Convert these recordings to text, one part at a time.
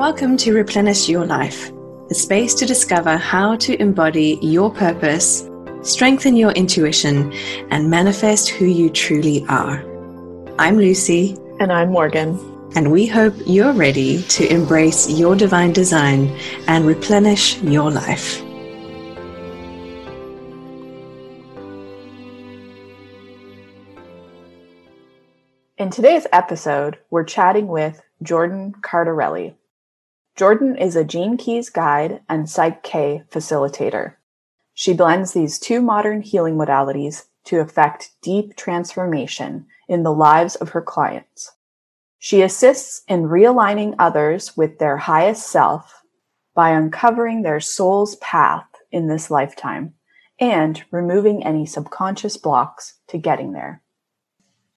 Welcome to Replenish Your Life, a space to discover how to embody your purpose, strengthen your intuition, and manifest who you truly are. I'm Lucy. And I'm Morgan. And we hope you're ready to embrace your divine design and replenish your life. In today's episode, we're chatting with Jordan Cardarelli. Jordan is a Gene Keys guide and Psych K facilitator. She blends these two modern healing modalities to effect deep transformation in the lives of her clients. She assists in realigning others with their highest self by uncovering their soul's path in this lifetime and removing any subconscious blocks to getting there.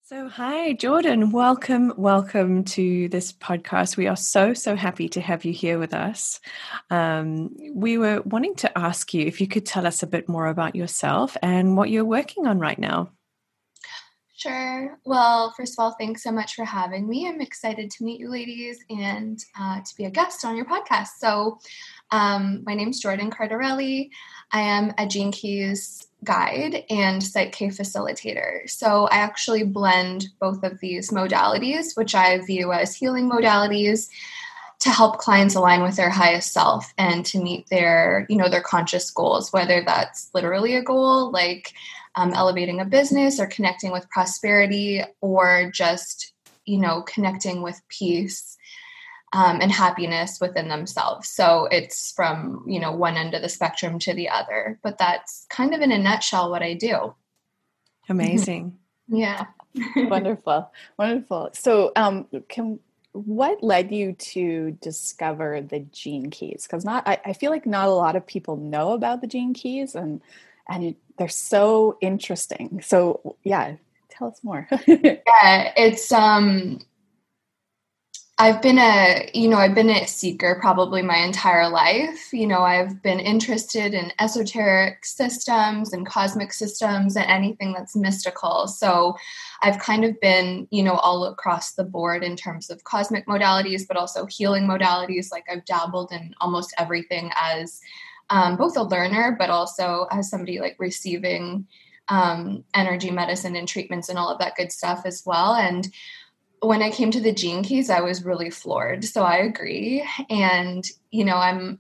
So, hi, Jordan. Welcome, welcome to this podcast. We are so, so happy to have you here with us. Um, we were wanting to ask you if you could tell us a bit more about yourself and what you're working on right now. Sure. Well, first of all, thanks so much for having me. I'm excited to meet you ladies and uh, to be a guest on your podcast. So, um, my name is Jordan Cardarelli. I am a Gene Keys guide and Psych K facilitator. So I actually blend both of these modalities, which I view as healing modalities to help clients align with their highest self and to meet their you know their conscious goals whether that's literally a goal like um, elevating a business or connecting with prosperity or just you know connecting with peace um, and happiness within themselves. So it's from you know one end of the spectrum to the other. But that's kind of in a nutshell what I do. Amazing. yeah. wonderful, wonderful. So, um, can what led you to discover the gene keys? Because not, I, I, feel like not a lot of people know about the gene keys, and and they're so interesting. So, yeah, tell us more. yeah, it's um I've been a, you know, I've been a seeker probably my entire life. You know, I've been interested in esoteric systems and cosmic systems and anything that's mystical. So I've kind of been, you know, all across the board in terms of cosmic modalities, but also healing modalities. Like I've dabbled in almost everything as um, both a learner, but also as somebody like receiving um, energy medicine and treatments and all of that good stuff as well. And when I came to the gene keys, I was really floored. So I agree. And, you know, I'm,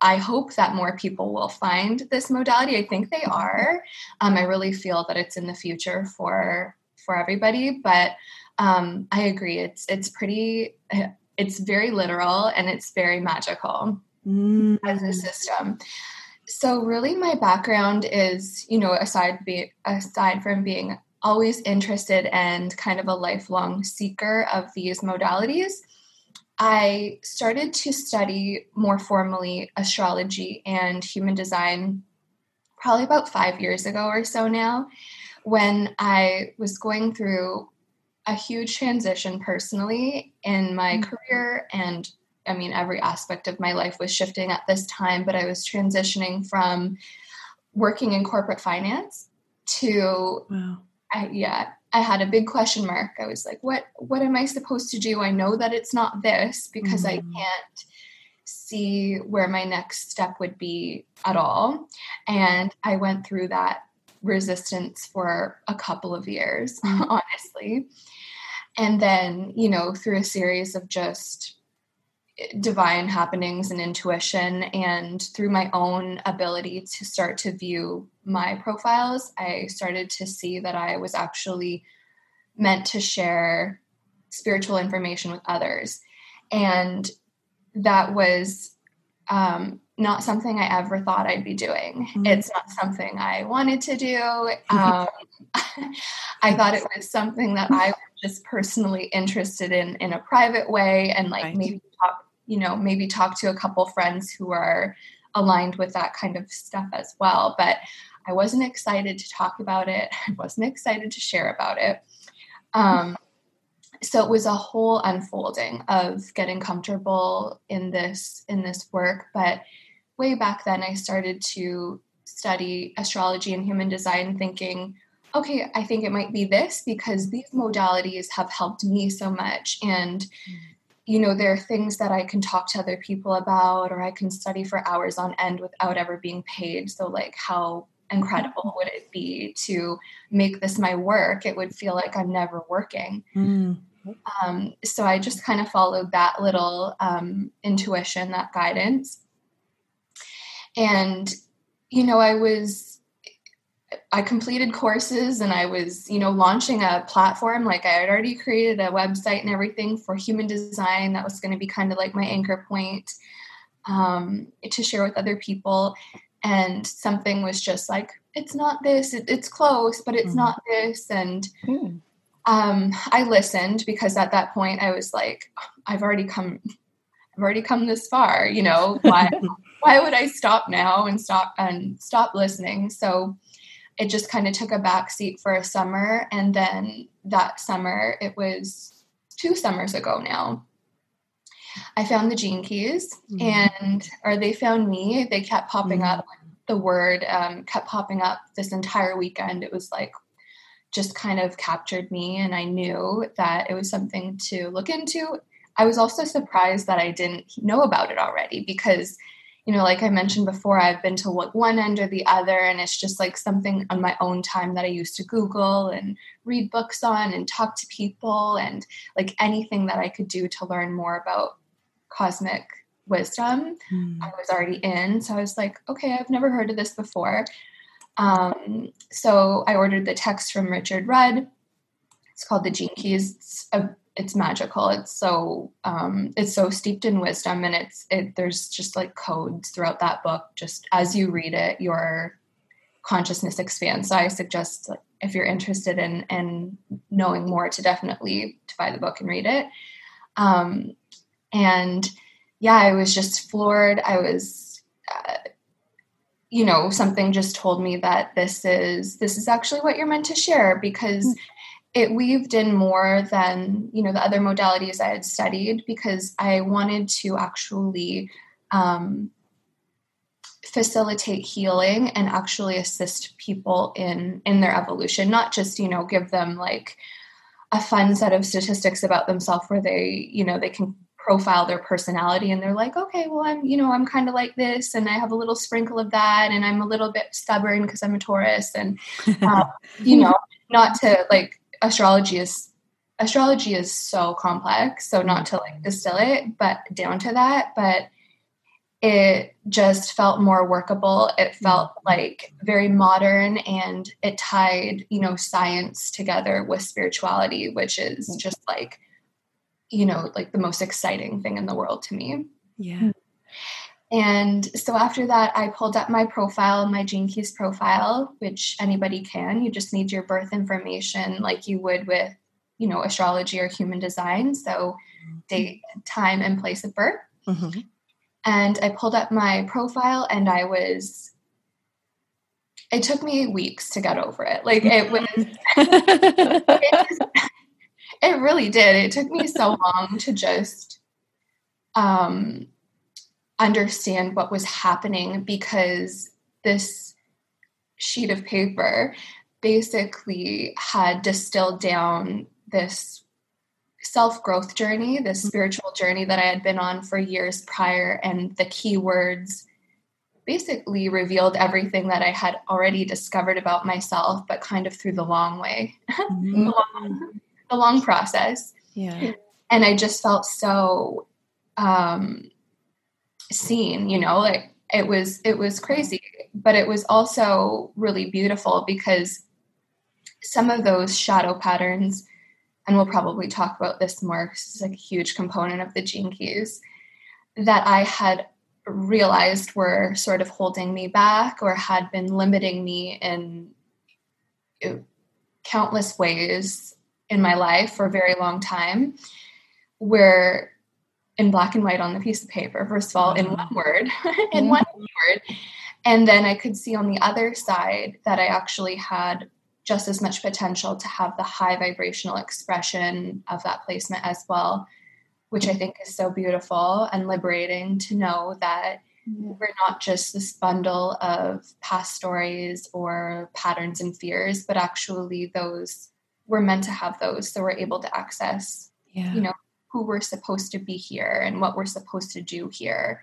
I hope that more people will find this modality. I think they are. Um, I really feel that it's in the future for for everybody. But um, I agree. It's it's pretty. It's very literal and it's very magical mm. as a system. So really, my background is, you know, aside be aside from being always interested and kind of a lifelong seeker of these modalities, I started to study more formally astrology and human design probably about five years ago or so now when I was going through a huge transition personally in my mm-hmm. career and I mean every aspect of my life was shifting at this time but I was transitioning from working in corporate finance to wow. I, yeah, I had a big question mark. I was like, what what am I supposed to do? I know that it's not this because mm-hmm. I can't see where my next step would be at all. And I went through that resistance for a couple of years, honestly. And then, you know, through a series of just divine happenings and intuition and through my own ability to start to view my profiles i started to see that i was actually meant to share spiritual information with others and that was um, not something i ever thought i'd be doing mm-hmm. it's not something i wanted to do um, i thought it was something that i was just personally interested in in a private way and like right. maybe you know maybe talk to a couple friends who are aligned with that kind of stuff as well. But i wasn't excited to talk about it. I wasn't excited to share about it. Um, so it was a whole unfolding of getting comfortable in this in this work. But way back then i started to study astrology and human design thinking okay i think it might be this because these modalities have helped me so much. And mm you know, there are things that I can talk to other people about, or I can study for hours on end without ever being paid. So, like, how incredible would it be to make this my work? It would feel like I'm never working. Mm. Um, so I just kind of followed that little um, intuition, that guidance. And, you know, I was I completed courses and I was, you know, launching a platform. Like I had already created a website and everything for human design. That was going to be kind of like my anchor point um, to share with other people. And something was just like, it's not this, it, it's close, but it's mm. not this. And mm. um, I listened because at that point I was like, I've already come, I've already come this far, you know, why, why would I stop now and stop and stop listening? So, it just kind of took a back seat for a summer. And then that summer, it was two summers ago now. I found the gene keys mm-hmm. and or they found me. They kept popping mm-hmm. up. The word um, kept popping up this entire weekend. It was like just kind of captured me and I knew that it was something to look into. I was also surprised that I didn't know about it already because you know, like I mentioned before, I've been to one end or the other, and it's just like something on my own time that I used to Google and read books on and talk to people and like anything that I could do to learn more about cosmic wisdom. Mm. I was already in. So I was like, okay, I've never heard of this before. Um, so I ordered the text from Richard Rudd. It's called The Gene Keys. It's a it's magical. It's so um, it's so steeped in wisdom, and it's it. There's just like codes throughout that book. Just as you read it, your consciousness expands. So I suggest if you're interested in in knowing more, to definitely to buy the book and read it. Um, and yeah, I was just floored. I was. Uh, you know something just told me that this is this is actually what you're meant to share because mm it weaved in more than you know the other modalities I had studied because I wanted to actually um, facilitate healing and actually assist people in in their evolution, not just you know give them like a fun set of statistics about themselves where they you know they can profile their personality and they're like okay well i'm you know i'm kind of like this and i have a little sprinkle of that and i'm a little bit stubborn because i'm a taurus and uh, you know not to like astrology is astrology is so complex so not to like distill it but down to that but it just felt more workable. It felt mm-hmm. like very modern and it tied you know science together with spirituality which is mm-hmm. just like you know like the most exciting thing in the world to me. Yeah hmm. And so after that, I pulled up my profile, my Gene Keys profile, which anybody can. You just need your birth information like you would with, you know, astrology or human design. So date, time, and place of birth. Mm-hmm. And I pulled up my profile and I was, it took me weeks to get over it. Like it was, it, it really did. It took me so long to just, um, understand what was happening because this sheet of paper basically had distilled down this self growth journey, this mm-hmm. spiritual journey that I had been on for years prior, and the keywords basically revealed everything that I had already discovered about myself, but kind of through the long way, mm-hmm. the, long, the, long, process. Yeah. And I just felt so um, seen you know like it was it was crazy but it was also really beautiful because some of those shadow patterns and we'll probably talk about this more because it's like a huge component of the gene keys that i had realized were sort of holding me back or had been limiting me in uh, countless ways in my life for a very long time where in black and white on the piece of paper, first of all, in mm-hmm. one word, in mm-hmm. one word. And then I could see on the other side that I actually had just as much potential to have the high vibrational expression of that placement as well, which I think is so beautiful and liberating to know that we're not just this bundle of past stories or patterns and fears, but actually those we're meant to have those so we're able to access, yeah. you know, who we're supposed to be here and what we're supposed to do here.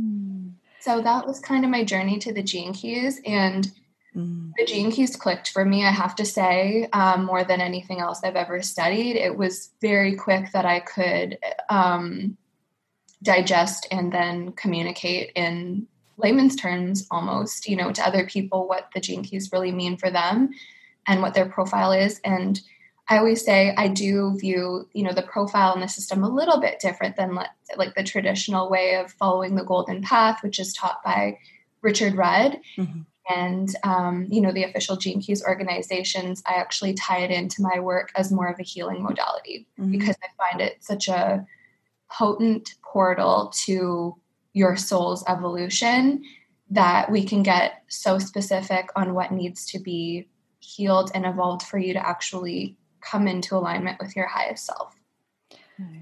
Mm. So that was kind of my journey to the gene keys. And mm. the gene keys clicked for me, I have to say, um, more than anything else I've ever studied. It was very quick that I could um, digest and then communicate in layman's terms almost, you know, to other people what the gene keys really mean for them and what their profile is. And I always say I do view, you know, the profile in the system a little bit different than like the traditional way of following the golden path, which is taught by Richard Rudd. Mm-hmm. And, um, you know, the official Gene Keys organizations, I actually tie it into my work as more of a healing modality mm-hmm. because I find it such a potent portal to your soul's evolution that we can get so specific on what needs to be healed and evolved for you to actually come into alignment with your highest self.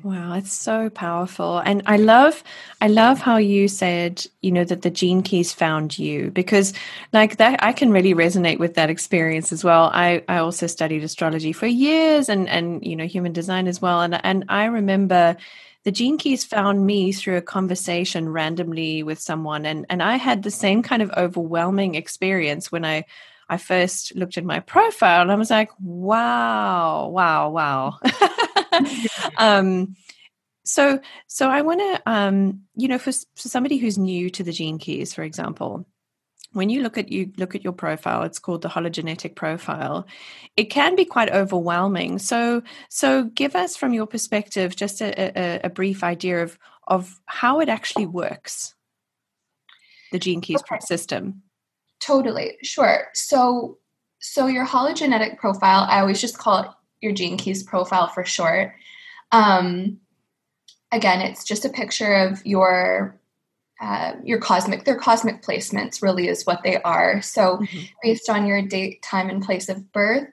Wow, it's so powerful. And I love I love how you said, you know, that the gene keys found you because like that I can really resonate with that experience as well. I I also studied astrology for years and and you know, human design as well and and I remember the gene keys found me through a conversation randomly with someone and and I had the same kind of overwhelming experience when I I first looked at my profile and I was like, wow, wow, wow. um, so, so I want to, um, you know, for, for somebody who's new to the gene keys, for example, when you look at you look at your profile it's called the hologenetic profile it can be quite overwhelming so so give us from your perspective just a, a, a brief idea of of how it actually works the gene keys okay. system Totally, sure. So, so your hologenetic profile, I always just call it your gene keys profile for short. Um, again, it's just a picture of your uh, your cosmic their cosmic placements really is what they are so mm-hmm. based on your date time and place of birth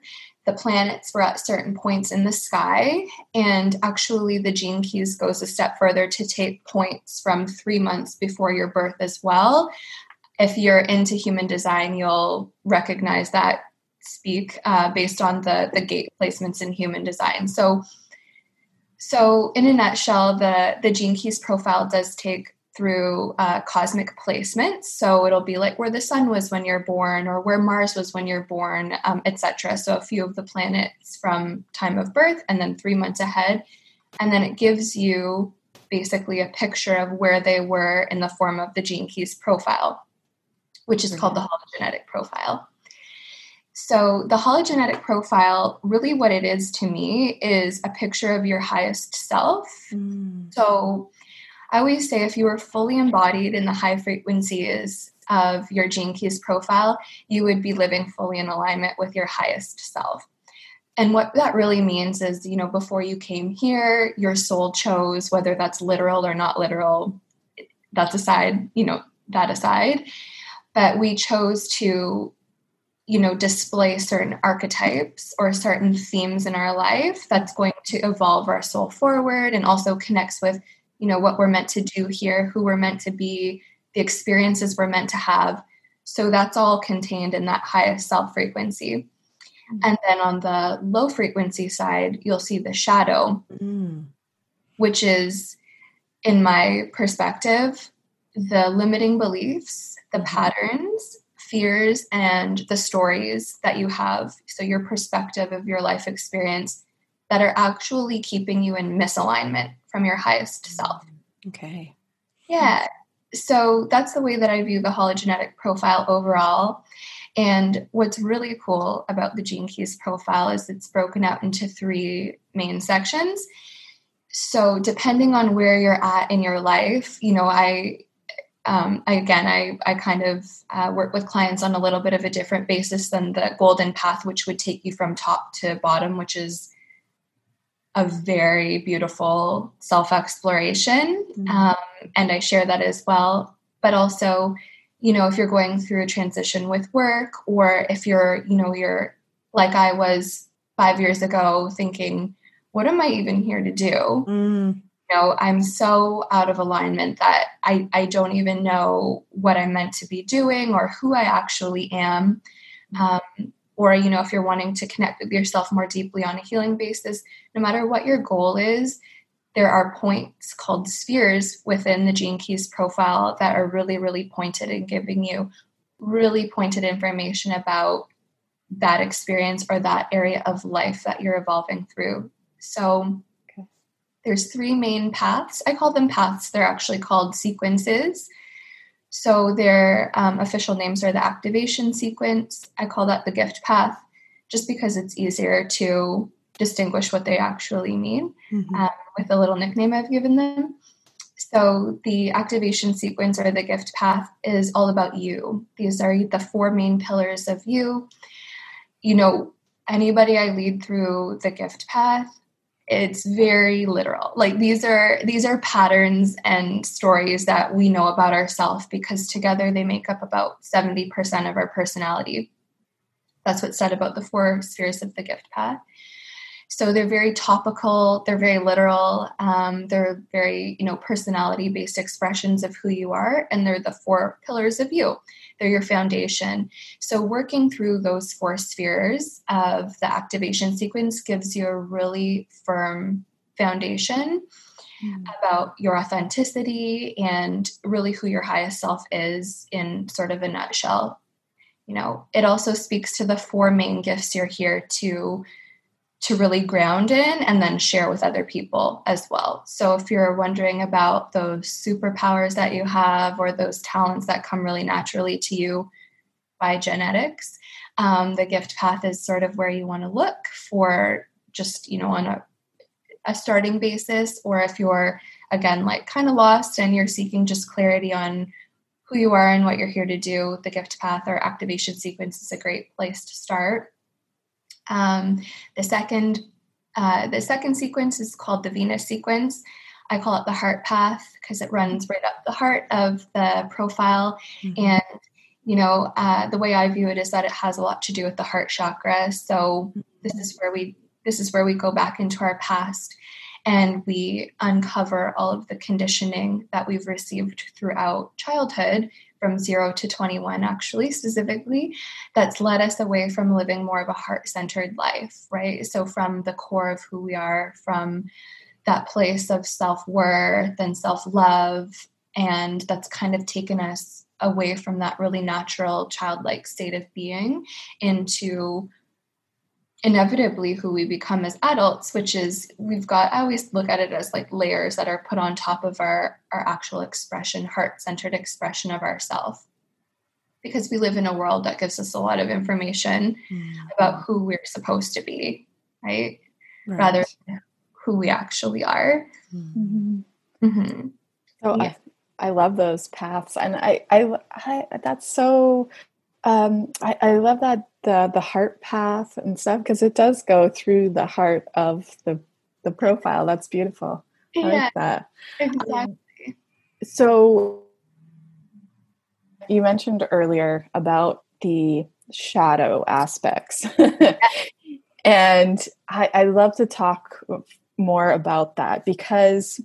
the planets were at certain points in the sky and actually the gene keys goes a step further to take points from three months before your birth as well if you're into human design, you'll recognize that speak uh, based on the the gate placements in human design. So, so in a nutshell, the the gene keys profile does take through uh, cosmic placements. So it'll be like where the sun was when you're born, or where Mars was when you're born, um, etc. So a few of the planets from time of birth, and then three months ahead, and then it gives you basically a picture of where they were in the form of the gene keys profile which is mm-hmm. called the hologenetic profile. So, the hologenetic profile, really what it is to me, is a picture of your highest self. Mm. So, I always say if you were fully embodied in the high frequencies of your gene keys profile, you would be living fully in alignment with your highest self. And what that really means is, you know, before you came here, your soul chose whether that's literal or not literal, that's aside, you know, that aside but we chose to you know display certain archetypes or certain themes in our life that's going to evolve our soul forward and also connects with you know what we're meant to do here who we're meant to be the experiences we're meant to have so that's all contained in that highest self frequency mm-hmm. and then on the low frequency side you'll see the shadow mm. which is in my perspective the limiting beliefs the mm-hmm. patterns, fears, and the stories that you have. So, your perspective of your life experience that are actually keeping you in misalignment from your highest mm-hmm. self. Okay. Yeah. So, that's the way that I view the hologenetic profile overall. And what's really cool about the Gene Keys profile is it's broken out into three main sections. So, depending on where you're at in your life, you know, I um, again, I, I kind of uh, work with clients on a little bit of a different basis than the golden path, which would take you from top to bottom, which is a very beautiful self exploration. Mm-hmm. Um, and I share that as well. But also, you know, if you're going through a transition with work, or if you're, you know, you're like I was five years ago thinking, what am I even here to do? Mm know, I'm so out of alignment that I, I don't even know what I'm meant to be doing or who I actually am. Um, or, you know, if you're wanting to connect with yourself more deeply on a healing basis, no matter what your goal is, there are points called spheres within the Gene Keys profile that are really, really pointed and giving you really pointed information about that experience or that area of life that you're evolving through. So. There's three main paths. I call them paths. They're actually called sequences. So their um, official names are the activation sequence. I call that the gift path, just because it's easier to distinguish what they actually mean mm-hmm. um, with a little nickname I've given them. So, the activation sequence or the gift path is all about you. These are the four main pillars of you. You know, anybody I lead through the gift path, it's very literal. Like these are these are patterns and stories that we know about ourselves because together they make up about 70% of our personality. That's what's said about the four spheres of the gift path. So they're very topical, they're very literal, um, they're very, you know, personality based expressions of who you are, and they're the four pillars of you. They're your foundation. So working through those four spheres of the activation sequence gives you a really firm foundation mm. about your authenticity and really who your highest self is in sort of a nutshell. You know, it also speaks to the four main gifts you're here to to really ground in and then share with other people as well. So if you're wondering about those superpowers that you have or those talents that come really naturally to you by genetics, um, the gift path is sort of where you want to look for just, you know, on a, a starting basis. Or if you're, again, like kind of lost and you're seeking just clarity on who you are and what you're here to do, the gift path or activation sequence is a great place to start. Um, the second uh, the second sequence is called the Venus sequence. I call it the heart path because it runs right up the heart of the profile. Mm-hmm. And, you know, uh, the way I view it is that it has a lot to do with the heart chakra. So this is where we this is where we go back into our past and we uncover all of the conditioning that we've received throughout childhood from zero to 21, actually, specifically, that's led us away from living more of a heart centered life, right? So, from the core of who we are, from that place of self worth and self love, and that's kind of taken us away from that really natural childlike state of being into inevitably who we become as adults which is we've got i always look at it as like layers that are put on top of our our actual expression heart-centered expression of ourself because we live in a world that gives us a lot of information mm. about who we're supposed to be right, right. rather than who we actually are mm-hmm. Mm-hmm. so yeah. I, I love those paths and I, I i that's so um i i love that the the heart path and stuff because it does go through the heart of the the profile. That's beautiful. I yeah, like that. Exactly. Um, so you mentioned earlier about the shadow aspects. and I, I love to talk more about that because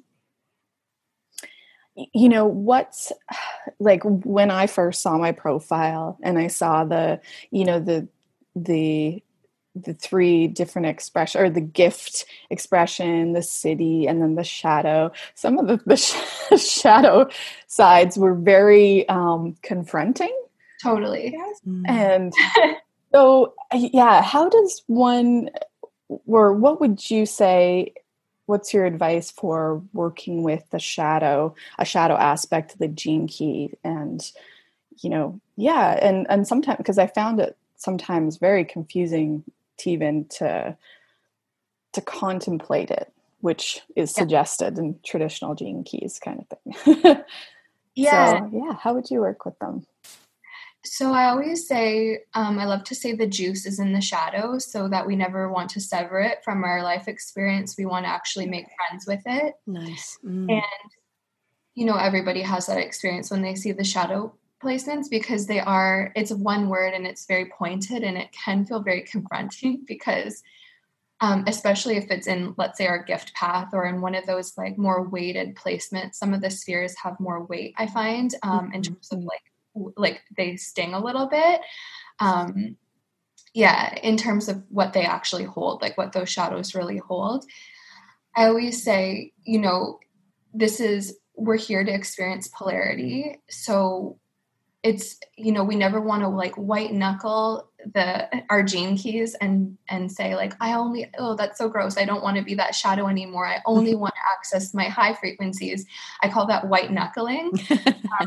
you know what's like when i first saw my profile and i saw the you know the the the three different expression or the gift expression the siddhi and then the shadow some of the, the sh- shadow sides were very um confronting totally yes. mm. and so yeah how does one or what would you say what's your advice for working with the shadow a shadow aspect of the gene key and you know yeah and and sometimes because i found it sometimes very confusing to even to to contemplate it which is yeah. suggested in traditional gene keys kind of thing. Yeah. So, yeah how would you work with them so I always say, um, I love to say the juice is in the shadow so that we never want to sever it from our life experience. We want to actually make friends with it. Nice. Mm. And, you know, everybody has that experience when they see the shadow placements because they are, it's one word and it's very pointed and it can feel very confronting because. Um, especially if it's in, let's say, our gift path or in one of those like more weighted placements. Some of the spheres have more weight, I find, um, in terms of mm-hmm. like like they sting a little bit um yeah in terms of what they actually hold like what those shadows really hold. I always say, you know, this is, we're here to experience polarity. So it's, you know, we never want to like white knuckle the our gene keys and and say like i only oh that's so gross. I don't want to be that shadow anymore. I only want to access my high frequencies. I call that white knuckling.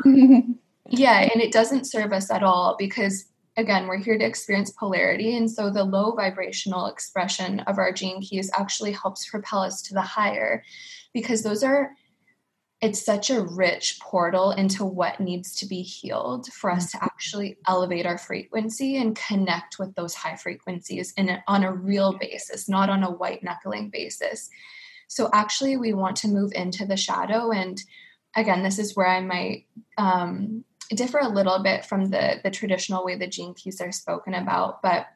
Um, yeah and it doesn't serve us at all because again we're here to experience polarity and so the low vibrational expression of our gene keys actually helps propel us to the higher because those are it's such a rich portal into what needs to be healed for us to mm-hmm. actually elevate our frequency and connect with those high frequencies in a, on a real basis, not on a white knuckling basis. So, actually, we want to move into the shadow. And again, this is where I might um, differ a little bit from the, the traditional way the gene keys are spoken about. But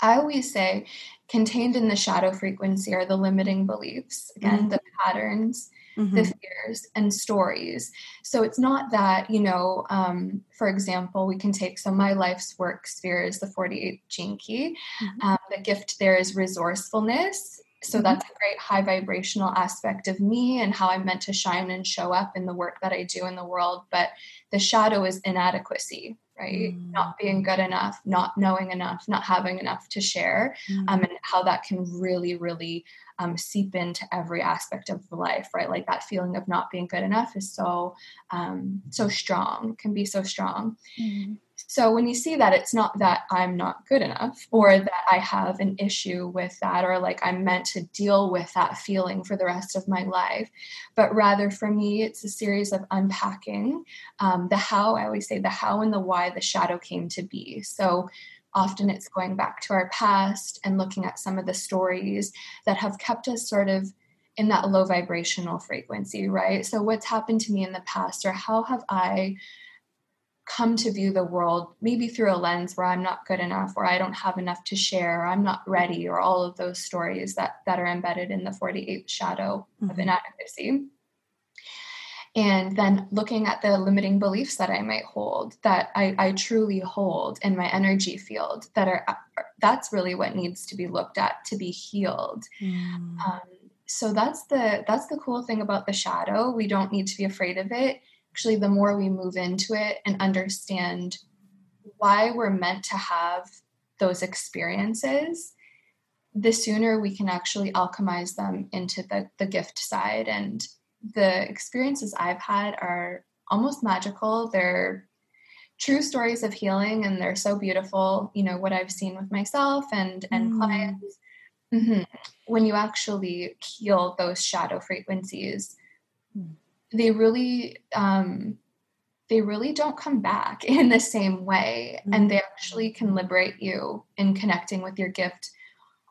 I always say contained in the shadow frequency are the limiting beliefs, again, mm-hmm. the patterns mm-hmm. the fears and stories. So it's not that, you know, um, for example, we can take so my life's work sphere is the 48 gene key. Mm-hmm. Um, the gift there is resourcefulness. So mm-hmm. that's a great high vibrational aspect of me and how I'm meant to shine and show up in the work that I do in the world. But the shadow is inadequacy, right? Mm. Not being good enough, not knowing enough, not having enough to share, mm. um, and how that can really, really um, seep into every aspect of life, right? Like that feeling of not being good enough is so um, so strong, can be so strong. Mm-hmm. So when you see that, it's not that I'm not good enough or that I have an issue with that or like I'm meant to deal with that feeling for the rest of my life, but rather for me, it's a series of unpacking um, the how. I always say the how and the why the shadow came to be. So often it's going back to our past and looking at some of the stories that have kept us sort of in that low vibrational frequency, right? So, what's happened to me in the past, or how have I come to view the world maybe through a lens where I'm not good enough, or I don't have enough to share, or I'm not ready, or all of those stories that, that are embedded in the 48th shadow mm-hmm. of inadequacy and then looking at the limiting beliefs that i might hold that I, I, truly hold in my energy field that are that's really what needs to be looked at to be healed mm. um, so that's the that's the cool thing about the shadow we don't need to be afraid of it actually the more we move into it and understand why we're meant to have those experiences the sooner we can actually alchemize them into the, the gift side and the experiences I've had are almost magical. They're true stories of healing and they're so beautiful, you know, what I've seen with myself and and mm. clients. Mm-hmm. When you actually heal those shadow frequencies. They really um they really don't come back in the same way mm. and they actually can liberate you in connecting with your gift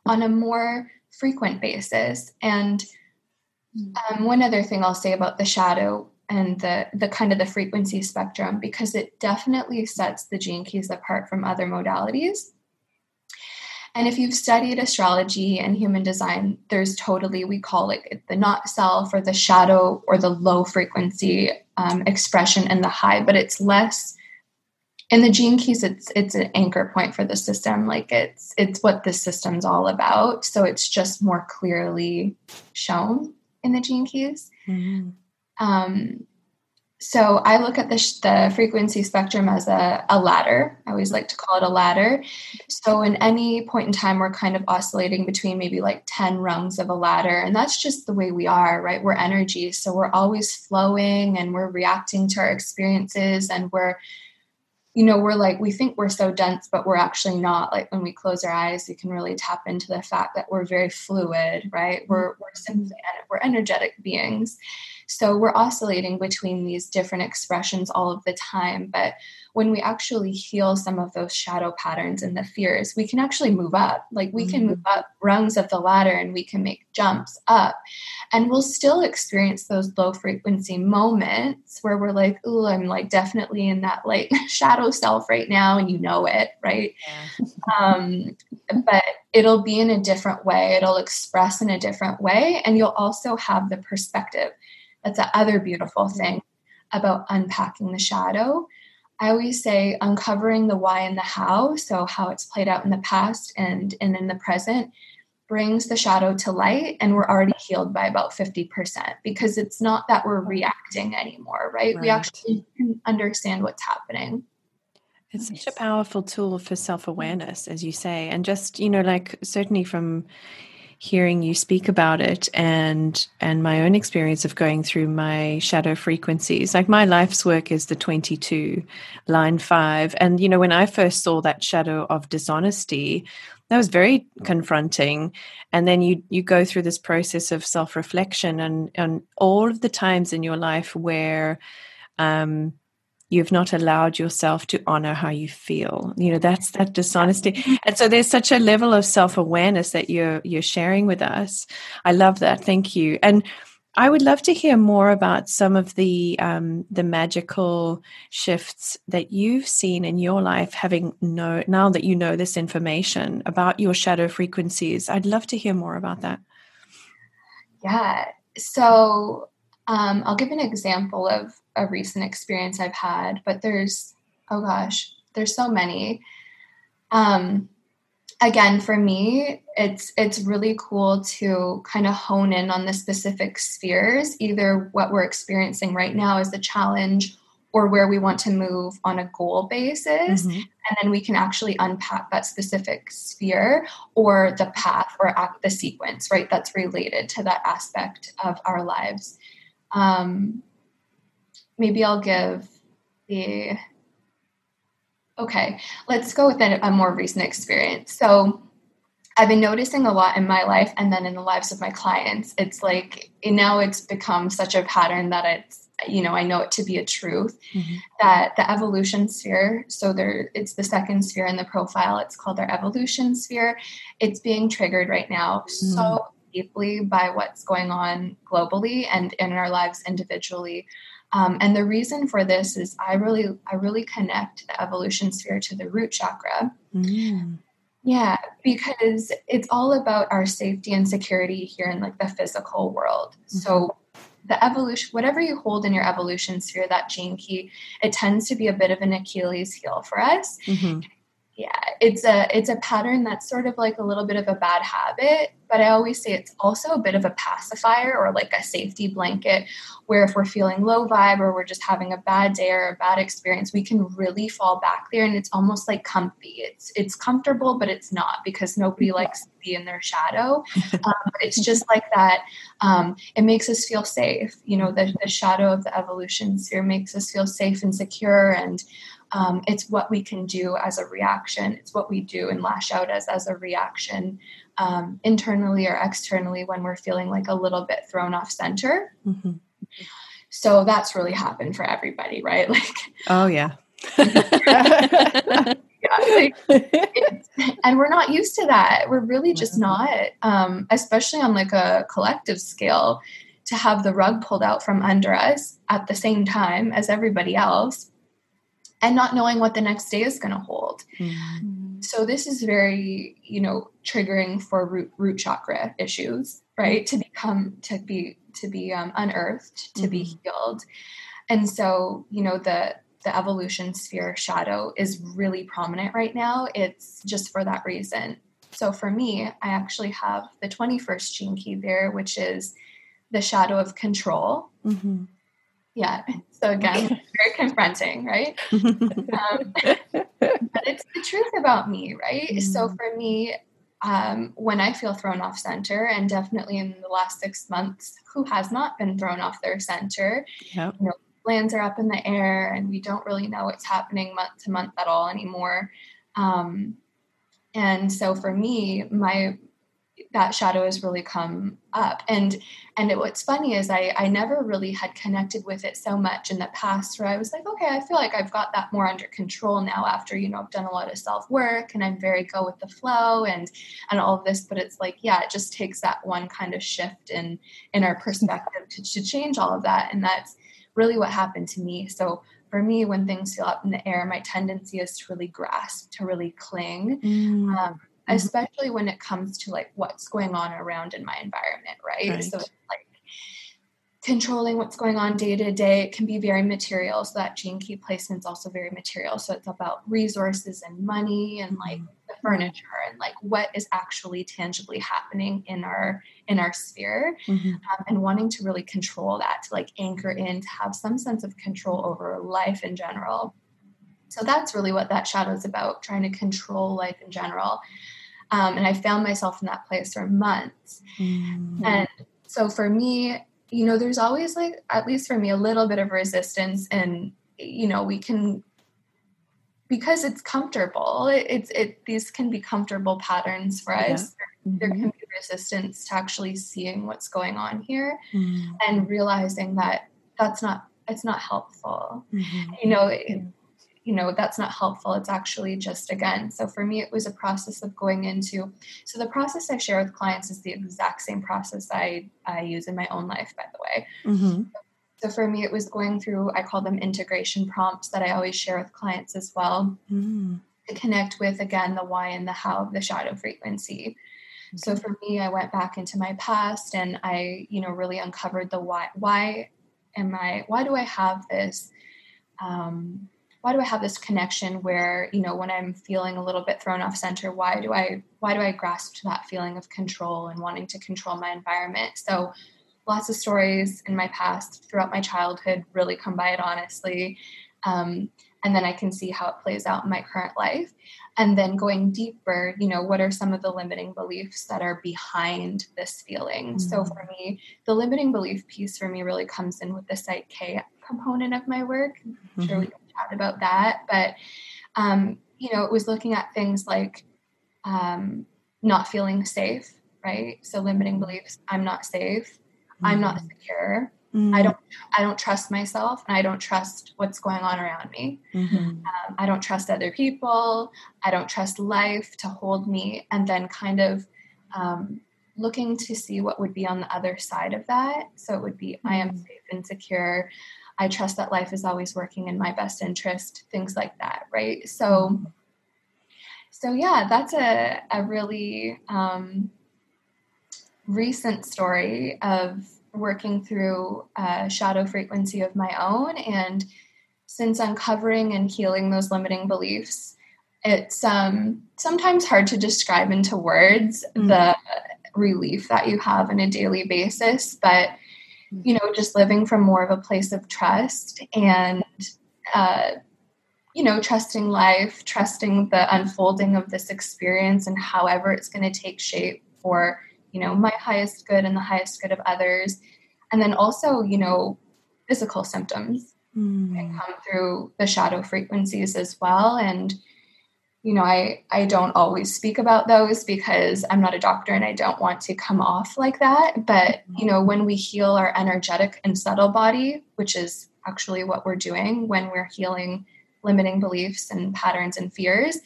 on a more frequent basis and um, one other thing I'll say about the shadow and the the kind of the frequency spectrum because it definitely sets the gene keys apart from other modalities. And if you've studied astrology and human design, there's totally, we call it the not self or the shadow or the low frequency um, expression and the high, but it's less in the gene keys it's it's an anchor point for the system like it's it's what the system's all about so it's just more clearly shown in the gene keys. Mm-hmm. Um, so I look at the, sh- the frequency spectrum as a, a ladder. I always like to call it a ladder. So in any point in time, we're kind of oscillating between maybe like 10 rungs of a ladder. And that's just the way we are, right? We're energy. So we're always flowing and we're reacting to our experiences and we're you know we're like we think we're so dense but we're actually not like when we close our eyes we can really tap into the fact that we're very fluid right mm-hmm. we're we're simply we're energetic beings so we're oscillating between these different expressions all of the time but when we actually heal some of those shadow patterns and the fears, we can actually move up. Like we can move mm-hmm. up rungs of the ladder and we can make jumps up. And we'll still experience those low frequency moments where we're like, oh, I'm like definitely in that like shadow self right now, and you know it, right? Yeah. um, but it'll be in a different way, it'll express in a different way, and you'll also have the perspective. That's the other beautiful mm-hmm. thing about unpacking the shadow I always say uncovering the why and the how, so how it's played out in the past and and in the present, brings the shadow to light and we're already healed by about 50% because it's not that we're reacting anymore, right? right. We actually can understand what's happening. It's such a powerful tool for self awareness, as you say. And just, you know, like certainly from hearing you speak about it and and my own experience of going through my shadow frequencies. Like my life's work is the 22 line 5 and you know when i first saw that shadow of dishonesty that was very confronting. And then you you go through this process of self-reflection and and all of the times in your life where um you've not allowed yourself to honor how you feel you know that's that dishonesty and so there's such a level of self-awareness that you're you're sharing with us i love that thank you and I would love to hear more about some of the um, the magical shifts that you've seen in your life, having know now that you know this information about your shadow frequencies. I'd love to hear more about that. Yeah. So um, I'll give an example of a recent experience I've had, but there's oh gosh, there's so many. Um, again for me it's it's really cool to kind of hone in on the specific spheres either what we're experiencing right now is a challenge or where we want to move on a goal basis mm-hmm. and then we can actually unpack that specific sphere or the path or the sequence right that's related to that aspect of our lives um, maybe i'll give the Okay, let's go with a, a more recent experience. So, I've been noticing a lot in my life and then in the lives of my clients. It's like now it's become such a pattern that it's you know I know it to be a truth mm-hmm. that the evolution sphere. So there, it's the second sphere in the profile. It's called our evolution sphere. It's being triggered right now mm-hmm. so deeply by what's going on globally and in our lives individually. Um, and the reason for this is I really, I really connect the evolution sphere to the root chakra. Mm. Yeah, because it's all about our safety and security here in like the physical world. Mm-hmm. So the evolution, whatever you hold in your evolution sphere, that gene key, it tends to be a bit of an Achilles heel for us. Mm-hmm yeah it's a it's a pattern that's sort of like a little bit of a bad habit but i always say it's also a bit of a pacifier or like a safety blanket where if we're feeling low vibe or we're just having a bad day or a bad experience we can really fall back there and it's almost like comfy. It's it's comfortable but it's not because nobody likes to be in their shadow. Um, it's just like that um, it makes us feel safe. You know the, the shadow of the evolution sphere makes us feel safe and secure and um, it's what we can do as a reaction. It's what we do and lash out as as a reaction um, internally or externally when we're feeling like a little bit thrown off center. Mm-hmm. So that's really happened for everybody, right? Like, oh yeah. yeah like, and we're not used to that. We're really just not, um, especially on like a collective scale, to have the rug pulled out from under us at the same time as everybody else and not knowing what the next day is going to hold. Mm-hmm. So this is very, you know, triggering for root root chakra issues, right? Mm-hmm. To become to be to be um, unearthed, to mm-hmm. be healed. And so, you know, the the evolution sphere shadow is really prominent right now. It's just for that reason. So for me, I actually have the 21st gene key there, which is the shadow of control. Mm-hmm. Yeah. So again, very confronting, right? um, but it's the truth about me, right? Mm. So for me, um, when I feel thrown off center, and definitely in the last six months, who has not been thrown off their center? Yep. You know, plans are up in the air, and we don't really know what's happening month to month at all anymore. Um, and so for me, my that shadow has really come up. And and it, what's funny is I, I never really had connected with it so much in the past where i was like okay i feel like i've got that more under control now after you know i've done a lot of self work and i'm very go with the flow and and all of this but it's like yeah it just takes that one kind of shift in in our perspective to, to change all of that. And that's really what happened to me. So for me when things feel up in the air my tendency is to really grasp to really cling. Mm. um, mm-hmm. especially when it comes to like what's going on around in my environment, right? right. So like controlling what's going on day to day it can be very material so that gene key placement is also very material so it's about resources and money and like mm-hmm. the the furniture and like what is actually tangibly happening in our in our sphere mm-hmm. um, and wanting to really control that to like anchor in to have some sense of control over life in general so that's really what that shadow is about trying to control life in general um, and i found myself in that place for months mm-hmm. and so for me you know there's always like at least for me a little bit of resistance and you know we can because it's comfortable it, it's it these can be comfortable patterns for us mm-hmm. there, can be resistance to actually seeing what's going on here mm-hmm. and realizing that that's not it's not helpful mm-hmm. you know it, you know that's not helpful it's actually just again so for me it was a process of going into so the process i share with clients is the exact same process i i use in my own life by the way mm-hmm. so for me it was going through i call them integration prompts that i always share with clients as well mm. to connect with again the why and the how of the shadow frequency so for me i went back into my past and i you know really uncovered the why why am i why do i have this um, why do I have this connection where, you know, when I'm feeling a little bit thrown off center, why do I why do I grasp that feeling of control and wanting to control my environment? So lots of stories in my past throughout my childhood really come by it honestly. Um, and then I can see how it plays out in my current life. And then going deeper, you know, what are some of the limiting beliefs that are behind this feeling? Mm-hmm. So for me, the limiting belief piece for me really comes in with the Psych K component of my work. Mm-hmm. Sure we can chat about that. But, um, you know, it was looking at things like um, not feeling safe, right? So limiting beliefs, I'm not safe, mm-hmm. I'm not mm-hmm. secure. Mm-hmm. I don't. I don't trust myself, and I don't trust what's going on around me. Mm-hmm. Um, I don't trust other people. I don't trust life to hold me, and then kind of um, looking to see what would be on the other side of that. So it would be, I am mm-hmm. safe and secure. I trust that life is always working in my best interest, things like that, right? So, so yeah, that's a, a really um, recent story of working through a shadow frequency of my own. And since uncovering and healing those limiting beliefs, it's um, sometimes hard to describe into words mm-hmm. the relief that you have on a daily basis, but you know, just living from more of a place of trust and, uh, you know, trusting life, trusting the unfolding of this experience and however it's going to take shape for, you know, my highest good and the highest good of others. And then also, you know, physical symptoms mm. that come through the shadow frequencies as well. And, you know, I, I don't always speak about those because I'm not a doctor and I don't want to come off like that. But, you know, when we heal our energetic and subtle body, which is actually what we're doing when we're healing limiting beliefs and patterns and fears,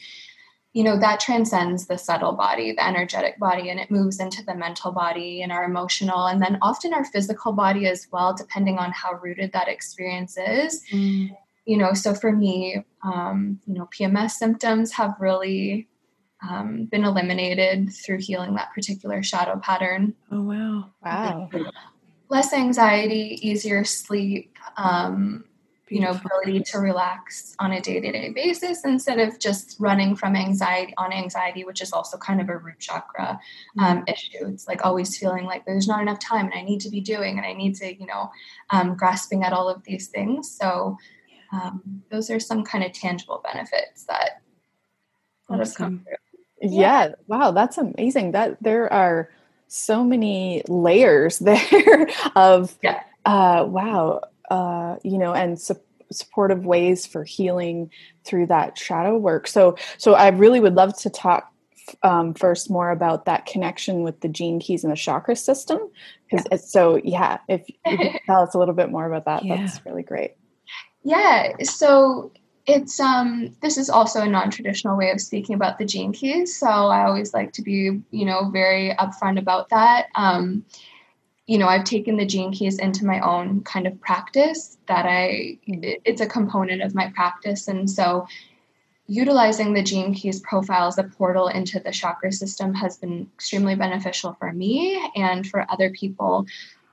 you know, that transcends the subtle body, the energetic body, and it moves into the mental body and our emotional, and then often our physical body as well, depending on how rooted that experience is. Mm you know, so for me, um, you know, PMS symptoms have really um, been eliminated through healing that particular shadow pattern. Oh, wow. Wow. Less anxiety, easier sleep, um, you know, ability to relax on a day to day basis instead of just running from anxiety on anxiety, which is also kind of a root chakra um, mm-hmm. issue. It's like always feeling like there's not enough time and I need to be doing and I need to, you know, um, grasping at all of these things. So, um, those are some kind of tangible benefits that, that have come through. Yeah. yeah. Wow. That's amazing. That there are so many layers there of, yeah. uh, wow. Uh, you know, and su- supportive ways for healing through that shadow work. So, so I really would love to talk um, first more about that connection with the gene keys and the chakra system because yeah. so yeah if you could tell us a little bit more about that yeah. that's really great yeah, so it's um this is also a non-traditional way of speaking about the gene keys, so I always like to be, you know, very upfront about that. Um you know, I've taken the gene keys into my own kind of practice that I it's a component of my practice and so utilizing the gene keys profile as a portal into the chakra system has been extremely beneficial for me and for other people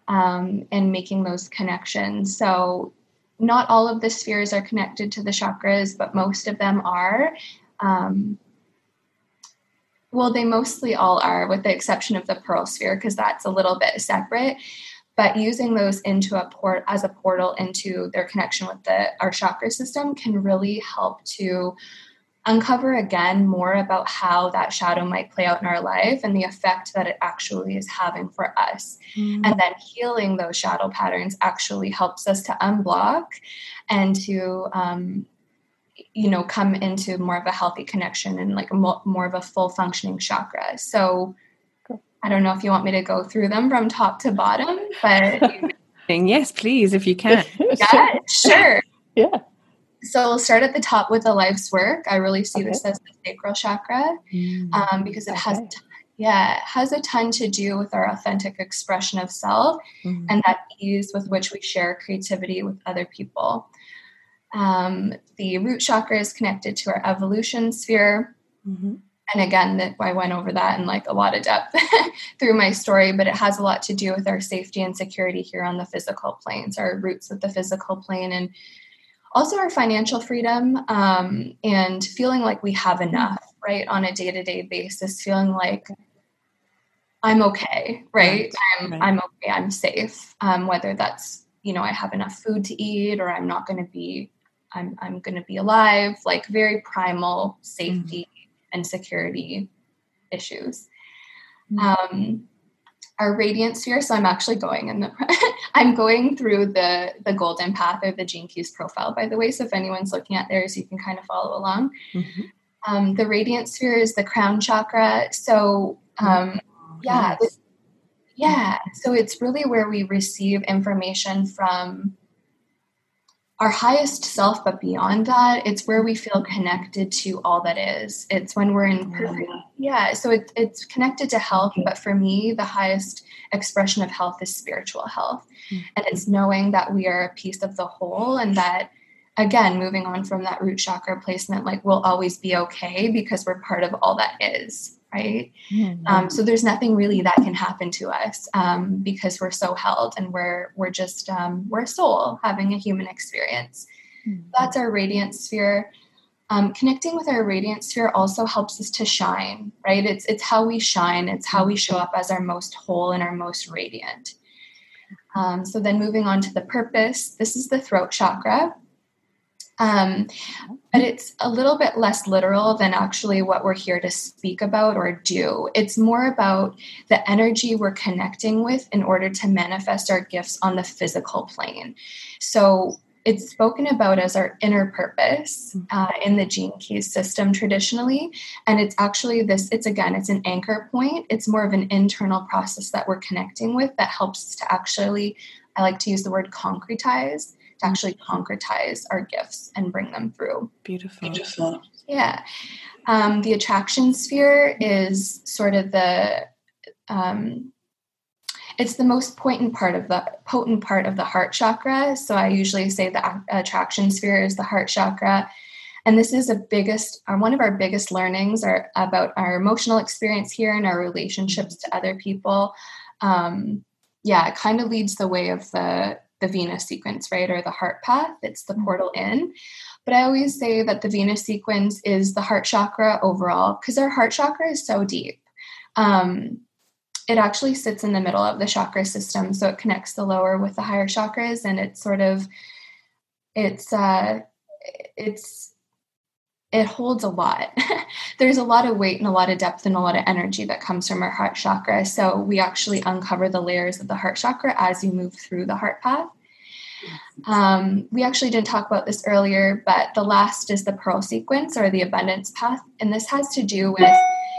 um, in making those connections. So not all of the spheres are connected to the chakras, but most of them are. Um, well, they mostly all are, with the exception of the pearl sphere, because that's a little bit separate. But using those into a port as a portal into their connection with the our chakra system can really help to uncover again more about how that shadow might play out in our life and the effect that it actually is having for us. Mm. And then healing those shadow patterns actually helps us to unblock and to, um, you know, come into more of a healthy connection and like mo- more of a full functioning chakra. So I don't know if you want me to go through them from top to bottom, but. yes, please, if you can. yeah, sure. Yeah. So we'll start at the top with the life's work. I really see okay. this as the sacral chakra mm, um, because it okay. has, yeah, it has a ton to do with our authentic expression of self mm. and that ease with which we share creativity with other people. Um, the root chakra is connected to our evolution sphere. Mm-hmm. And again, that I went over that in like a lot of depth through my story, but it has a lot to do with our safety and security here on the physical planes, our roots with the physical plane, and also our financial freedom um, and feeling like we have enough right on a day-to-day basis feeling like i'm okay right, right. i'm right. i'm okay i'm safe um, whether that's you know i have enough food to eat or i'm not going to be i'm i'm going to be alive like very primal safety mm-hmm. and security issues mm-hmm. um, our radiant sphere. So I'm actually going in the I'm going through the the golden path or the Gene Keys profile, by the way. So if anyone's looking at theirs, you can kind of follow along. Mm-hmm. Um, the radiant sphere is the crown chakra. So um, oh, yeah, yes. yeah. So it's really where we receive information from our highest self, but beyond that, it's where we feel connected to all that is. It's when we're in perfect, yeah. So it, it's connected to health, but for me, the highest expression of health is spiritual health, mm-hmm. and it's knowing that we are a piece of the whole, and that again, moving on from that root chakra placement, like we'll always be okay because we're part of all that is right? Mm-hmm. Um, so there's nothing really that can happen to us um, because we're so held and we're we're just um, we're a soul having a human experience. Mm-hmm. That's our radiant sphere. Um, connecting with our radiant sphere also helps us to shine, right? It's it's how we shine. It's how we show up as our most whole and our most radiant. Um, so then moving on to the purpose. This is the throat chakra. Um, but it's a little bit less literal than actually what we're here to speak about or do. It's more about the energy we're connecting with in order to manifest our gifts on the physical plane. So it's spoken about as our inner purpose uh, in the gene keys system traditionally and it's actually this it's again it's an anchor point it's more of an internal process that we're connecting with that helps us to actually i like to use the word concretize to actually concretize our gifts and bring them through. Beautiful. Beautiful. Yeah. Um, the attraction sphere is sort of the um, it's the most potent part of the potent part of the heart chakra. So I usually say the attraction sphere is the heart chakra. And this is a biggest, uh, one of our biggest learnings are about our emotional experience here and our relationships to other people. Um, yeah, it kind of leads the way of the the Venus sequence, right? Or the heart path. It's the mm-hmm. portal in. But I always say that the Venus sequence is the heart chakra overall because our heart chakra is so deep. Um, it actually sits in the middle of the chakra system. So it connects the lower with the higher chakras and it's sort of, it's, uh, it's, it holds a lot. There's a lot of weight and a lot of depth and a lot of energy that comes from our heart chakra. So we actually uncover the layers of the heart chakra as you move through the heart path. Um, we actually didn't talk about this earlier, but the last is the pearl sequence or the abundance path. And this has to do with,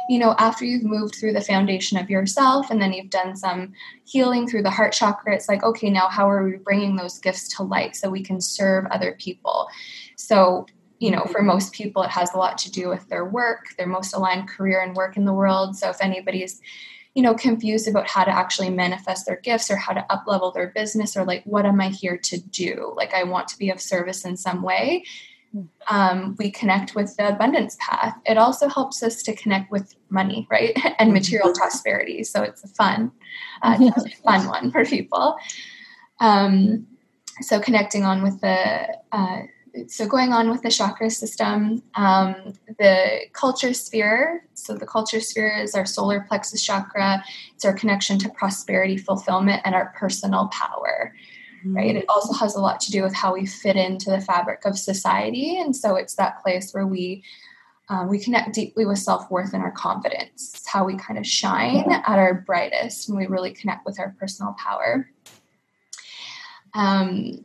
you know, after you've moved through the foundation of yourself and then you've done some healing through the heart chakra, it's like, okay, now how are we bringing those gifts to light so we can serve other people? So you know, for most people, it has a lot to do with their work, their most aligned career and work in the world. So if anybody's, you know, confused about how to actually manifest their gifts or how to up level their business or like, what am I here to do? Like, I want to be of service in some way. Um, we connect with the abundance path. It also helps us to connect with money, right, and material prosperity. So it's a fun, uh, fun one for people. Um, so connecting on with the uh, so going on with the chakra system, um, the culture sphere. So the culture sphere is our solar plexus chakra. It's our connection to prosperity, fulfillment, and our personal power. Mm-hmm. Right. It also has a lot to do with how we fit into the fabric of society, and so it's that place where we um, we connect deeply with self worth and our confidence. It's how we kind of shine at our brightest, and we really connect with our personal power. Um,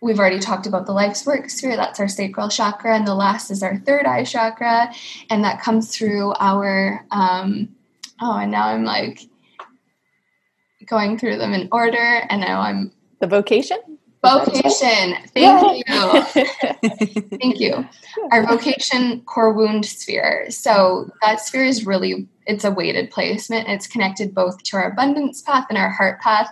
we've already talked about the life's work sphere. That's our sacral chakra and the last is our third eye chakra and that comes through our um oh and now i'm like going through them in order and now i'm the vocation? Vocation. Thank you. Thank you. Our vocation core wound sphere. So that sphere is really it's a weighted placement. It's connected both to our abundance path and our heart path.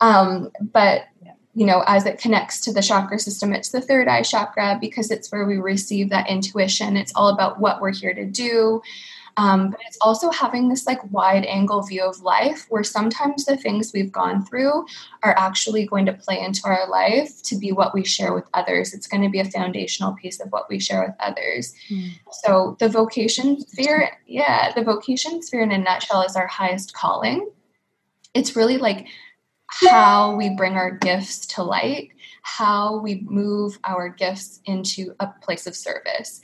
Um, but you know, as it connects to the chakra system, it's the third eye chakra because it's where we receive that intuition. It's all about what we're here to do. Um, but it's also having this like wide angle view of life where sometimes the things we've gone through are actually going to play into our life to be what we share with others. It's going to be a foundational piece of what we share with others. Mm. So the vocation sphere, yeah, the vocation sphere in a nutshell is our highest calling. It's really like how we bring our gifts to light, how we move our gifts into a place of service.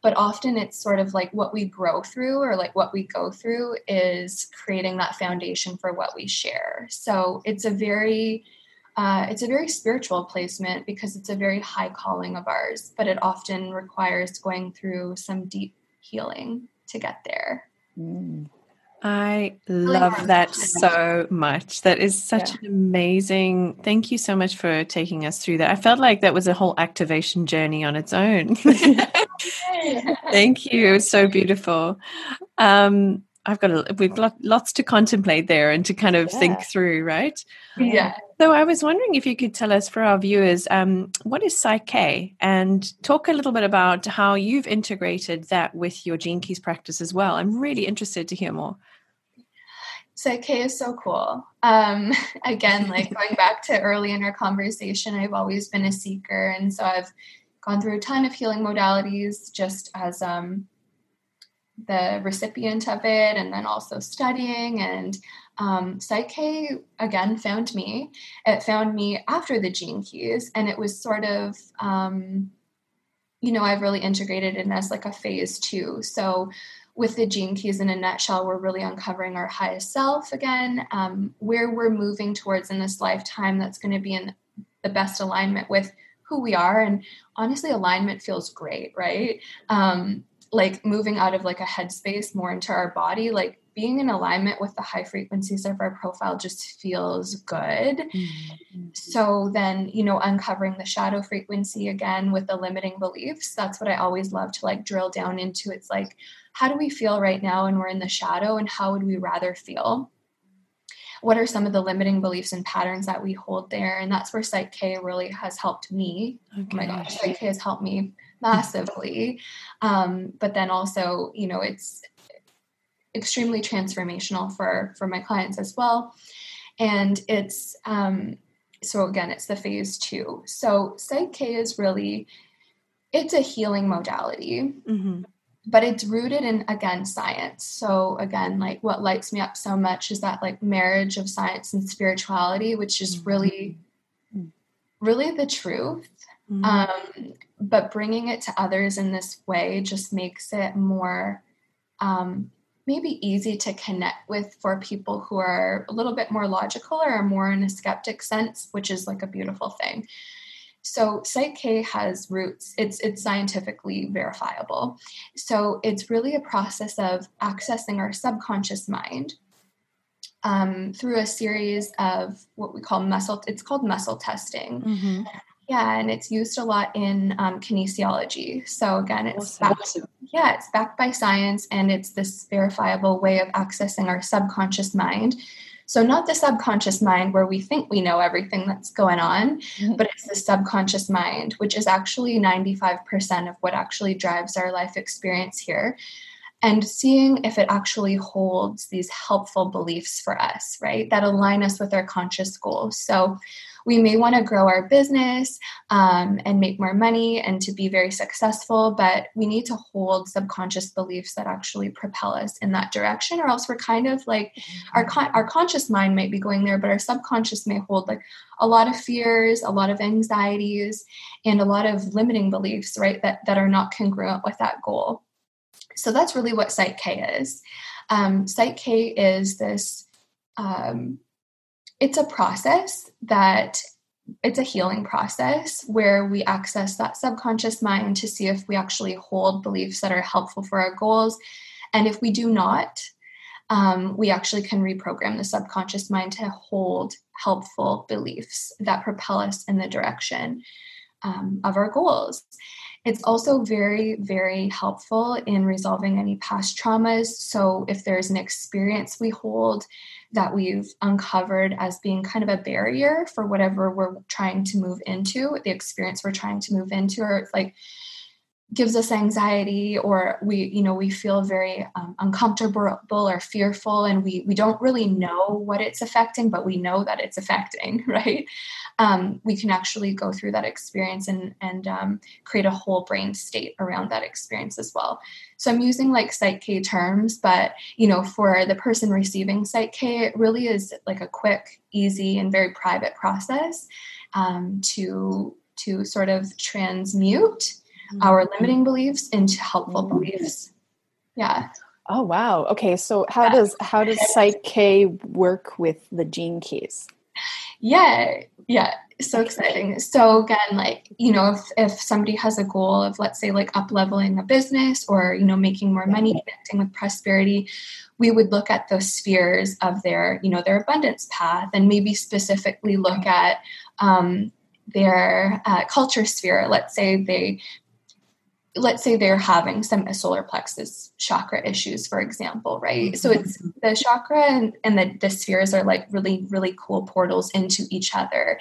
But often it's sort of like what we grow through or like what we go through is creating that foundation for what we share. So it's a very uh, it's a very spiritual placement because it's a very high calling of ours, but it often requires going through some deep healing to get there. Mm. I love that so much. That is such yeah. an amazing. Thank you so much for taking us through that. I felt like that was a whole activation journey on its own. Thank you. It was so beautiful. Um, I've got a, we've got lots to contemplate there and to kind of yeah. think through, right? Yeah. So I was wondering if you could tell us for our viewers, um, what is Psych-K and talk a little bit about how you've integrated that with your Gene Keys practice as well. I'm really interested to hear more. Psych-K is so cool. Um, again, like going back to early in our conversation, I've always been a seeker. And so I've gone through a ton of healing modalities just as um, the recipient of it and then also studying and um, Psych-K again found me. It found me after the gene keys, and it was sort of, um, you know, I've really integrated it as like a phase two. So, with the gene keys in a nutshell, we're really uncovering our highest self again, um, where we're moving towards in this lifetime that's going to be in the best alignment with who we are. And honestly, alignment feels great, right? Um, like moving out of like a headspace more into our body, like being in alignment with the high frequencies of our profile just feels good. Mm-hmm. So then, you know, uncovering the shadow frequency again with the limiting beliefs, that's what I always love to like drill down into. It's like, how do we feel right now when we're in the shadow and how would we rather feel? What are some of the limiting beliefs and patterns that we hold there? And that's where Psych-K really has helped me. Okay. Oh my gosh, Psych-K has helped me massively. Um, but then also, you know, it's extremely transformational for for my clients as well. And it's um, so again, it's the phase two. So Psych-K is really it's a healing modality. Mm-hmm but it's rooted in again science so again like what lights me up so much is that like marriage of science and spirituality which is really really the truth mm-hmm. um, but bringing it to others in this way just makes it more um, maybe easy to connect with for people who are a little bit more logical or are more in a skeptic sense, which is like a beautiful thing. So Psych-K has roots. It's it's scientifically verifiable. So it's really a process of accessing our subconscious mind um, through a series of what we call muscle. It's called muscle testing. Mm-hmm. Yeah, and it's used a lot in um, kinesiology. So again, it's awesome. backed, yeah, it's backed by science, and it's this verifiable way of accessing our subconscious mind. So not the subconscious mind where we think we know everything that's going on, mm-hmm. but it's the subconscious mind, which is actually 95% of what actually drives our life experience here. And seeing if it actually holds these helpful beliefs for us, right, that align us with our conscious goals. So we may want to grow our business um, and make more money and to be very successful, but we need to hold subconscious beliefs that actually propel us in that direction, or else we're kind of like our con- our conscious mind might be going there, but our subconscious may hold like a lot of fears, a lot of anxieties, and a lot of limiting beliefs, right? That that are not congruent with that goal. So that's really what Psych K is. Um, Psych K is this. Um, it's a process that it's a healing process where we access that subconscious mind to see if we actually hold beliefs that are helpful for our goals. And if we do not, um, we actually can reprogram the subconscious mind to hold helpful beliefs that propel us in the direction um, of our goals. It's also very, very helpful in resolving any past traumas. So, if there's an experience we hold that we've uncovered as being kind of a barrier for whatever we're trying to move into, the experience we're trying to move into, or it's like gives us anxiety or we you know we feel very um, uncomfortable or fearful and we we don't really know what it's affecting but we know that it's affecting right? Um, we can actually go through that experience and and um, create a whole brain state around that experience as well. So i'm using like psych k terms but you know for the person receiving psych k it really is like a quick easy and very private process um, to to sort of transmute our mm-hmm. limiting beliefs into helpful mm-hmm. beliefs. Yeah. Oh wow. Okay, so how yeah. does how does Psych K work with the gene keys? Yeah, yeah, so exciting. So again, like you know, if if somebody has a goal of let's say like up leveling a business or you know making more money, connecting with prosperity, we would look at those spheres of their you know their abundance path and maybe specifically look at um, their uh, culture sphere. Let's say they let's say they're having some solar plexus chakra issues, for example, right? So it's mm-hmm. the chakra and, and the, the spheres are like really, really cool portals into each other.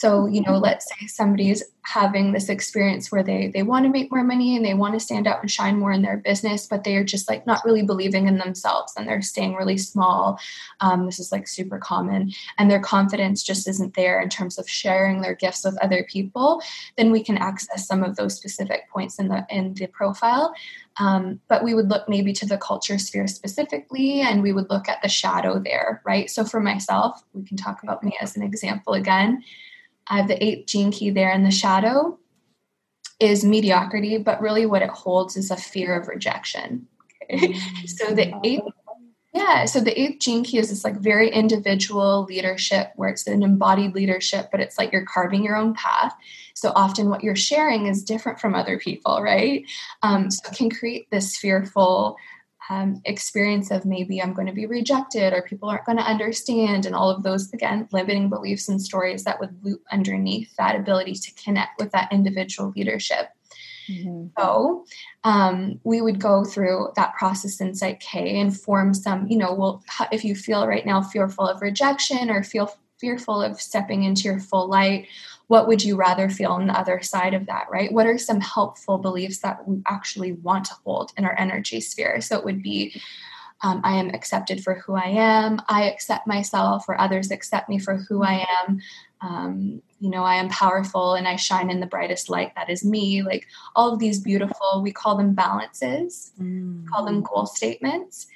So, you know, let's say somebody's having this experience where they they want to make more money and they want to stand out and shine more in their business, but they are just like not really believing in themselves and they're staying really small. Um, this is like super common, and their confidence just isn't there in terms of sharing their gifts with other people. Then we can access some of those specific points in the in the profile. Um, but we would look maybe to the culture sphere specifically, and we would look at the shadow there, right? So for myself, we can talk about me as an example again. I have the eighth gene key there in the shadow is mediocrity, but really what it holds is a fear of rejection. Okay? Mm-hmm. so the eighth yeah, so the eighth gene key is this like very individual leadership where it's an embodied leadership, but it's like you're carving your own path. So often what you're sharing is different from other people, right? Um, so it can create this fearful um, experience of maybe I'm going to be rejected or people aren't going to understand, and all of those, again, limiting beliefs and stories that would loop underneath that ability to connect with that individual leadership. Mm-hmm. So um, we would go through that process in Psych K and form some, you know, well, if you feel right now fearful of rejection or feel fearful of stepping into your full light, what would you rather feel on the other side of that, right? What are some helpful beliefs that we actually want to hold in our energy sphere? So it would be, um, I am accepted for who I am. I accept myself, or others accept me for who I am. Um, you know, I am powerful and I shine in the brightest light. That is me. Like all of these beautiful, we call them balances, mm. call them goal statements.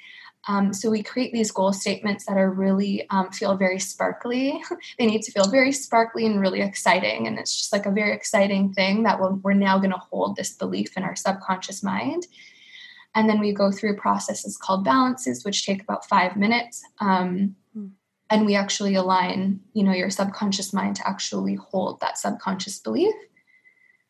Um, so we create these goal statements that are really um, feel very sparkly. they need to feel very sparkly and really exciting, and it's just like a very exciting thing that we're, we're now going to hold this belief in our subconscious mind. And then we go through processes called balances, which take about five minutes. Um, hmm. and we actually align, you know, your subconscious mind to actually hold that subconscious belief.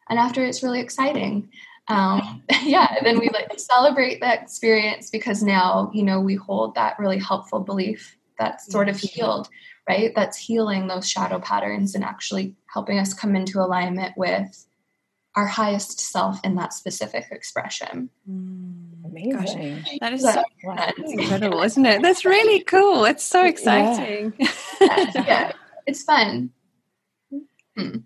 And after it's really exciting um, yeah, then we like celebrate that experience because now, you know, we hold that really helpful belief that's sort of healed, right? That's healing those shadow patterns and actually helping us come into alignment with our highest self in that specific expression. Amazing. Gosh, that is so incredible, isn't it? That's really cool. It's so exciting. Yeah, yeah it's fun. Hmm.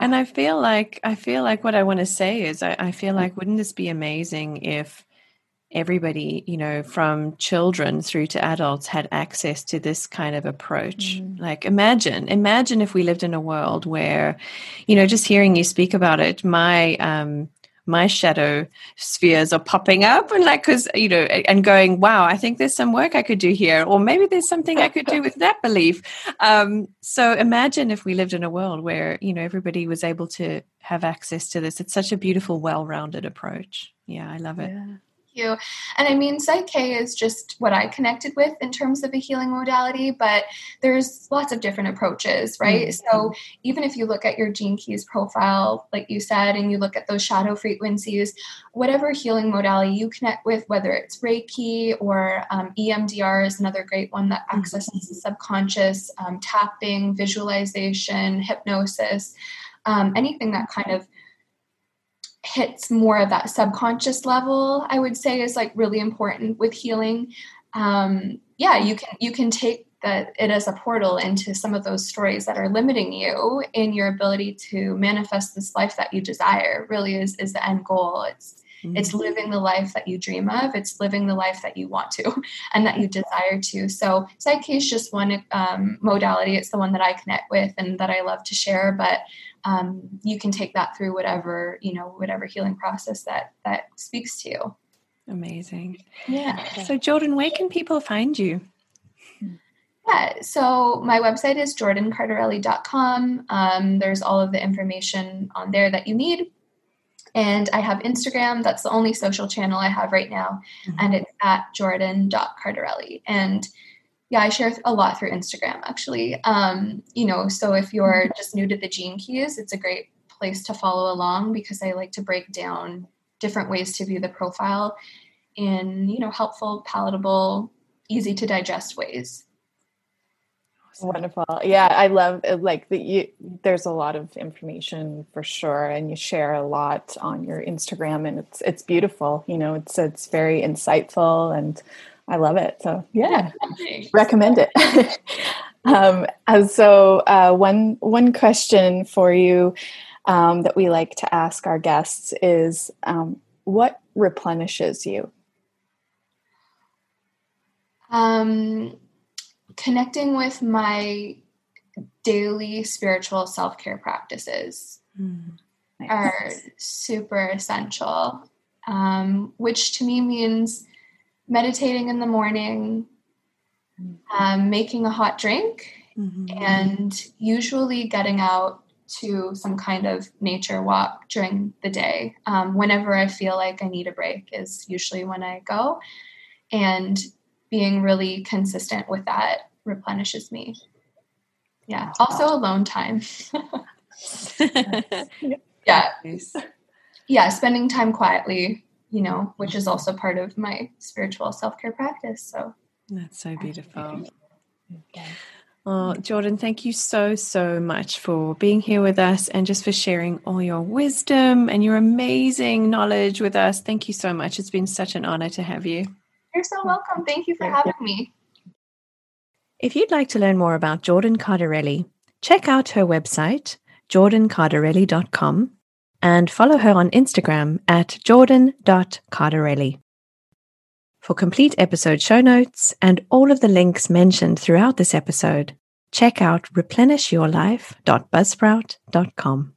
And I feel like I feel like what I want to say is I, I feel like wouldn't this be amazing if everybody, you know, from children through to adults had access to this kind of approach. Mm. Like imagine, imagine if we lived in a world where, you know, just hearing you speak about it, my um my shadow spheres are popping up and like because you know and going wow i think there's some work i could do here or maybe there's something i could do with that belief. Um, so imagine if we lived in a world where you know everybody was able to have access to this. It's such a beautiful well-rounded approach. Yeah i love it. Yeah you. And I mean, Psych-K is just what I connected with in terms of a healing modality, but there's lots of different approaches, right? Mm-hmm. So even if you look at your Gene Keys profile, like you said, and you look at those shadow frequencies, whatever healing modality you connect with, whether it's Reiki or um, EMDR is another great one that mm-hmm. accesses mm-hmm. the subconscious, um, tapping, visualization, hypnosis, um, anything that kind of hits more of that subconscious level i would say is like really important with healing. Um yeah you can you can take that it as a portal into some of those stories that are limiting you in your ability to manifest this life that you desire. Really is is the end goal. It's mm-hmm. it's living the life that you dream of. It's living the life that you want to and that you desire to. So Psych-K is just one um, modality. It's the one that i connect with and that i love to share but um, you can take that through whatever you know whatever healing process that that speaks to you amazing yeah so jordan where can people find you yeah, so my website is jordancardarelli.com. Um, there's all of the information on there that you need. And I have Instagram. That's the only social channel I have right now. Mm-hmm. And it's at jordan.cardarelli. And yeah, I share a lot through Instagram actually. Um, you know, so if you're just new to the gene keys, it's a great place to follow along because I like to break down different ways to view the profile in, you know, helpful, palatable, easy to digest ways. Wonderful. Yeah, I love uh, like that you there's a lot of information for sure and you share a lot on your Instagram and it's it's beautiful. You know, it's it's very insightful and I love it. So yeah, recommend it. um, so uh, one one question for you um, that we like to ask our guests is, um, what replenishes you? Um, connecting with my daily spiritual self care practices mm, nice. are super essential. Um, which to me means meditating in the morning, um, making a hot drink, mm-hmm. and usually getting out to some kind of nature walk during the day. Um, whenever I feel like I need a break, is usually when I go. And being really consistent with that replenishes me. Yeah. Also, alone time. yeah. Yeah. Spending time quietly you know, which is also part of my spiritual self care practice. So that's so beautiful. Oh, Jordan, thank you so, so much for being here with us and just for sharing all your wisdom and your amazing knowledge with us. Thank you so much. It's been such an honor to have you. You're so welcome. Thank you for having me. If you'd like to learn more about Jordan Cardarelli, check out her website, jordancardarelli.com, and follow her on Instagram at jordan.cardarelli. For complete episode show notes and all of the links mentioned throughout this episode, check out replenishyourlife.buzzsprout.com.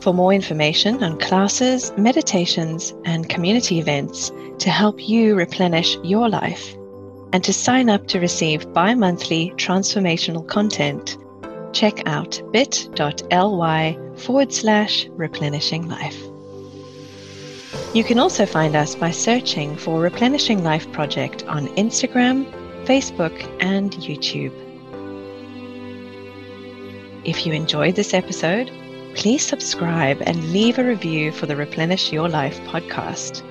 For more information on classes, meditations, and community events to help you replenish your life, and to sign up to receive bi monthly transformational content, check out bit.ly forward slash replenishing life. You can also find us by searching for Replenishing Life Project on Instagram, Facebook, and YouTube. If you enjoyed this episode, please subscribe and leave a review for the Replenish Your Life podcast.